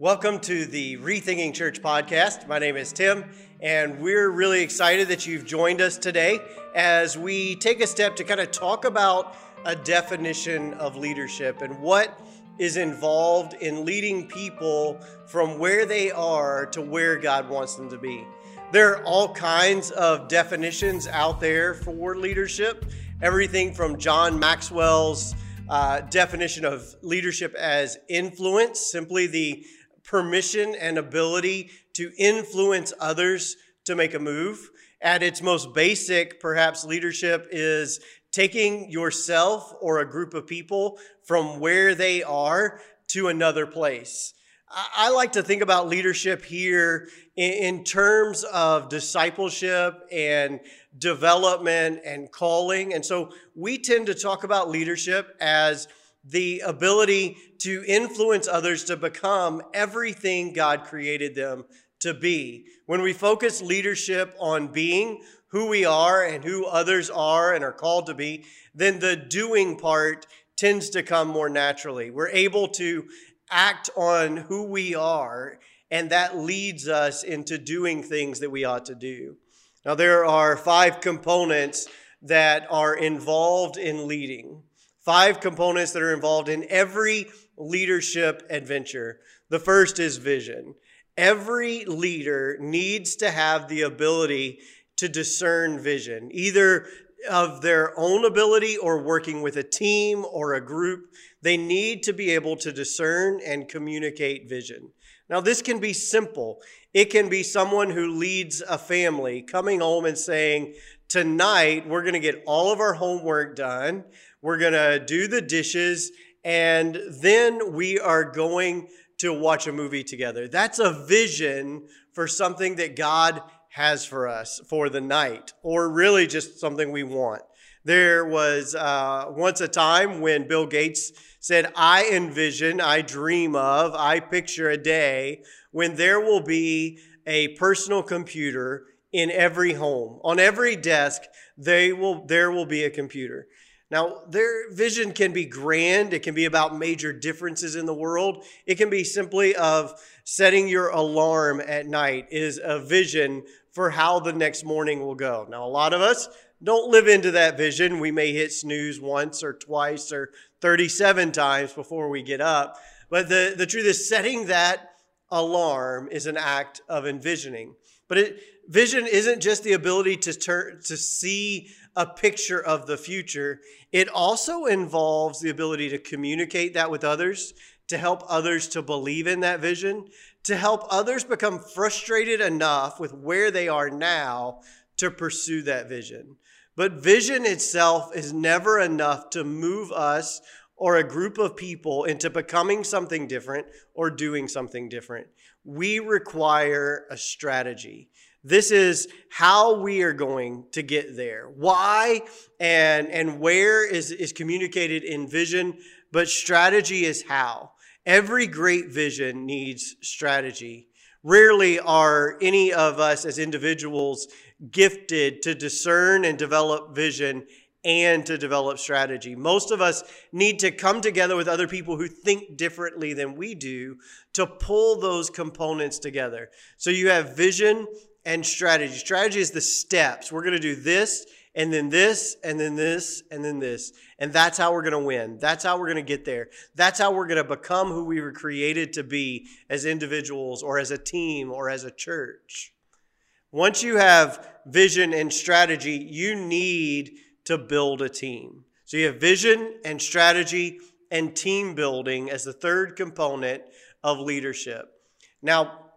Welcome to the Rethinking Church podcast. My name is Tim, and we're really excited that you've joined us today as we take a step to kind of talk about a definition of leadership and what is involved in leading people from where they are to where God wants them to be. There are all kinds of definitions out there for leadership, everything from John Maxwell's uh, definition of leadership as influence, simply the permission and ability to influence others to make a move. At its most basic, perhaps leadership is taking yourself or a group of people from where they are to another place. I like to think about leadership here in terms of discipleship and development and calling. And so we tend to talk about leadership as the ability to influence others to become everything God created them to be. When we focus leadership on being who we are and who others are and are called to be, then the doing part tends to come more naturally. We're able to act on who we are, and that leads us into doing things that we ought to do. Now, there are five components that are involved in leading five components that are involved in every leadership adventure. The first is vision. Every leader needs to have the ability to discern vision, either of their own ability or working with a team or a group. They need to be able to discern and communicate vision. Now, this can be simple. It can be someone who leads a family coming home and saying, Tonight, we're going to get all of our homework done. We're going to do the dishes, and then we are going to watch a movie together. That's a vision for something that God has for us for the night, or really just something we want. There was uh, once a time when Bill Gates said, I envision, I dream of, I picture a day when there will be a personal computer in every home. On every desk, they will, there will be a computer. Now, their vision can be grand. It can be about major differences in the world. It can be simply of setting your alarm at night is a vision for how the next morning will go. Now, a lot of us don't live into that vision. We may hit snooze once or twice or 37 times before we get up. But the, the truth is, setting that alarm is an act of envisioning. But it, vision isn't just the ability to turn to see a picture of the future. It also involves the ability to communicate that with others, to help others to believe in that vision, to help others become frustrated enough with where they are now to pursue that vision. But vision itself is never enough to move us or a group of people into becoming something different or doing something different. We require a strategy. This is how we are going to get there. Why and, and where is, is communicated in vision, but strategy is how. Every great vision needs strategy. Rarely are any of us as individuals gifted to discern and develop vision and to develop strategy. Most of us need to come together with other people who think differently than we do to pull those components together. So you have vision and strategy. Strategy is the steps. We're going to do this and then this and then this and then this. And that's how we're going to win. That's how we're going to get there. That's how we're going to become who we were created to be as individuals or as a team or as a church. Once you have vision and strategy, you need to build a team. So you have vision and strategy and team building as the third component of leadership. Now,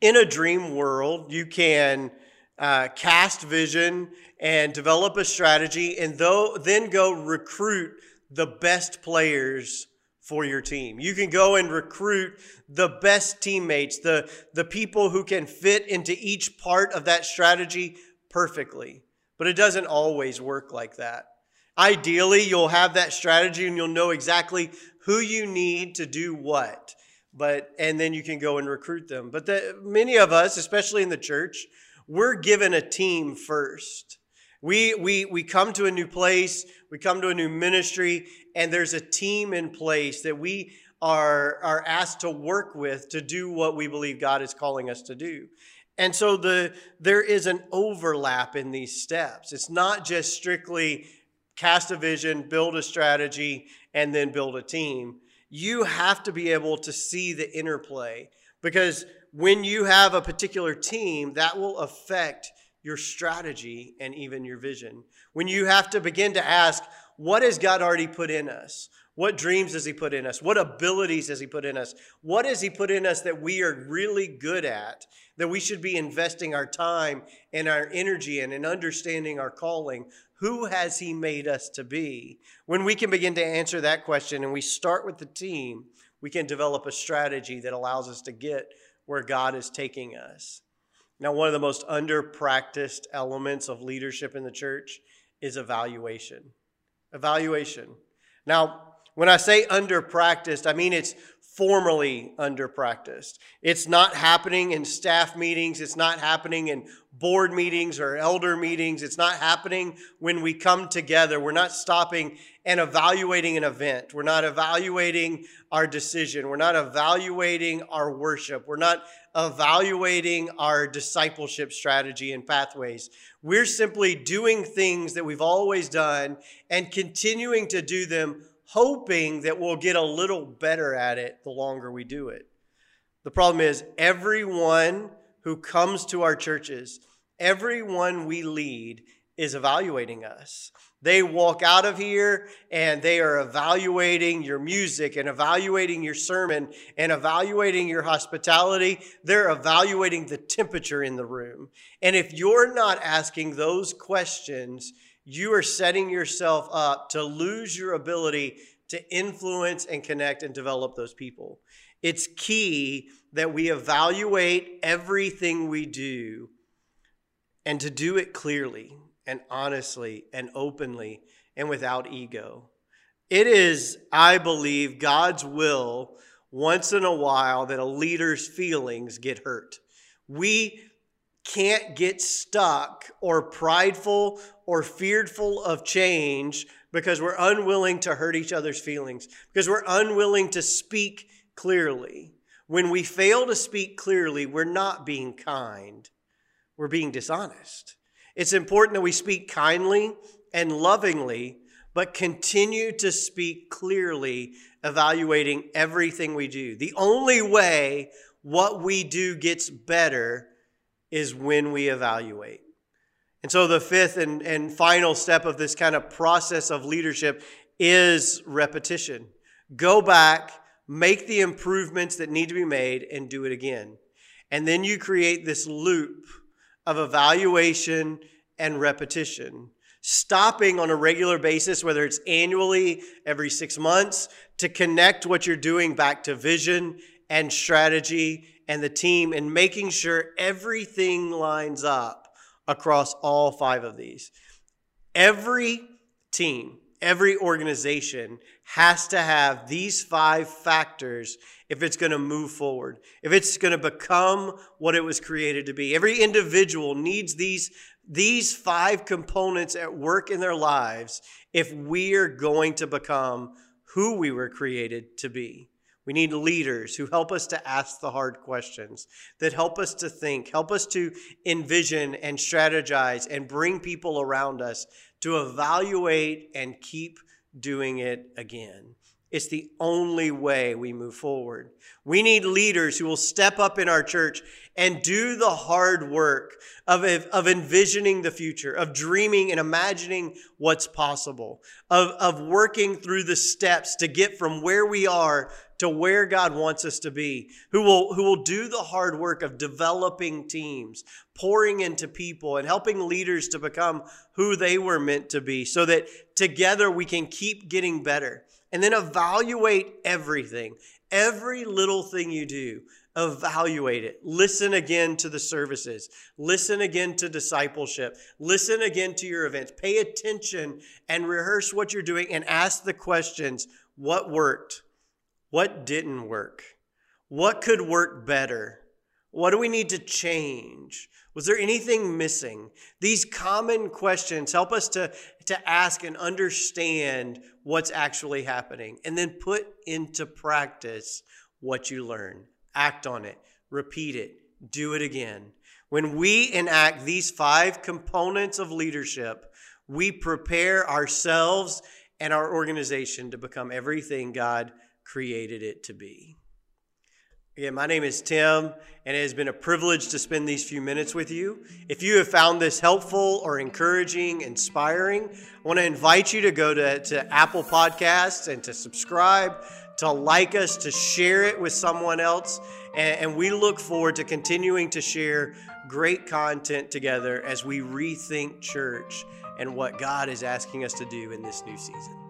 in a dream world, you can uh, cast vision and develop a strategy, and though, then go recruit the best players for your team. You can go and recruit the best teammates, the, the people who can fit into each part of that strategy perfectly. But it doesn't always work like that. Ideally, you'll have that strategy and you'll know exactly who you need to do what but and then you can go and recruit them. But the, many of us, especially in the church, we're given a team first. We, we, we come to a new place, we come to a new ministry, and there's a team in place that we are, are asked to work with to do what we believe God is calling us to do. And so the, there is an overlap in these steps. It's not just strictly cast a vision, build a strategy, and then build a team. You have to be able to see the interplay because when you have a particular team, that will affect your strategy and even your vision. When you have to begin to ask, what has God already put in us? What dreams has He put in us? What abilities has He put in us? What has He put in us that we are really good at, that we should be investing our time and our energy in and understanding our calling? Who has He made us to be? When we can begin to answer that question and we start with the team, we can develop a strategy that allows us to get where God is taking us. Now, one of the most under practiced elements of leadership in the church is evaluation. Evaluation. Now, when I say under practiced, I mean it's formally under practiced. It's not happening in staff meetings, it's not happening in board meetings or elder meetings, it's not happening when we come together. We're not stopping and evaluating an event. We're not evaluating our decision. We're not evaluating our worship. We're not evaluating our discipleship strategy and pathways. We're simply doing things that we've always done and continuing to do them hoping that we'll get a little better at it the longer we do it. The problem is, everyone who comes to our churches, everyone we lead, is evaluating us. They walk out of here and they are evaluating your music and evaluating your sermon and evaluating your hospitality. They're evaluating the temperature in the room. And if you're not asking those questions, you are setting yourself up to lose your ability to influence and connect and develop those people. It's key that we evaluate everything we do and to do it clearly and honestly and openly and without ego. It is, I believe, God's will once in a while that a leader's feelings get hurt. We can't get stuck or prideful or fearful of change because we're unwilling to hurt each other's feelings, because we're unwilling to speak clearly. When we fail to speak clearly, we're not being kind, we're being dishonest. It's important that we speak kindly and lovingly, but continue to speak clearly, evaluating everything we do. The only way what we do gets better is when we evaluate. And so, the fifth and, and final step of this kind of process of leadership is repetition. Go back, make the improvements that need to be made, and do it again. And then you create this loop of evaluation and repetition, stopping on a regular basis, whether it's annually, every six months, to connect what you're doing back to vision and strategy and the team, and making sure everything lines up across all five of these. Every team, every organization has to have these five factors if it's going to move forward, if it's going to become what it was created to be. Every individual needs these, these five components at work in their lives if we are going to become who we were created to be. We need leaders who help us to ask the hard questions, that help us to think, help us to envision and strategize and bring people around us to evaluate and keep doing it again. It's the only way we move forward. We need leaders who will step up in our church and do the hard work of, of envisioning the future, of dreaming and imagining what's possible, of, of working through the steps to get from where we are to where God wants us to be, who will, who will do the hard work of developing teams, pouring into people, and helping leaders to become who they were meant to be so that together we can keep getting better. And then evaluate everything, every little thing you do. Evaluate it. Listen again to the services. Listen again to discipleship. Listen again to your events. Pay attention and rehearse what you're doing and ask the questions what worked? What didn't work? What could work better? What do we need to change? Was there anything missing? These common questions help us to, to ask and understand what's actually happening and then put into practice what you learn. Act on it, repeat it, do it again. When we enact these five components of leadership, we prepare ourselves and our organization to become everything God created it to be. Again, my name is Tim, and it has been a privilege to spend these few minutes with you. If you have found this helpful or encouraging, inspiring, I want to invite you to go to, to Apple Podcasts and to subscribe, to like us, to share it with someone else. And, and we look forward to continuing to share great content together as we rethink church and what God is asking us to do in this new season.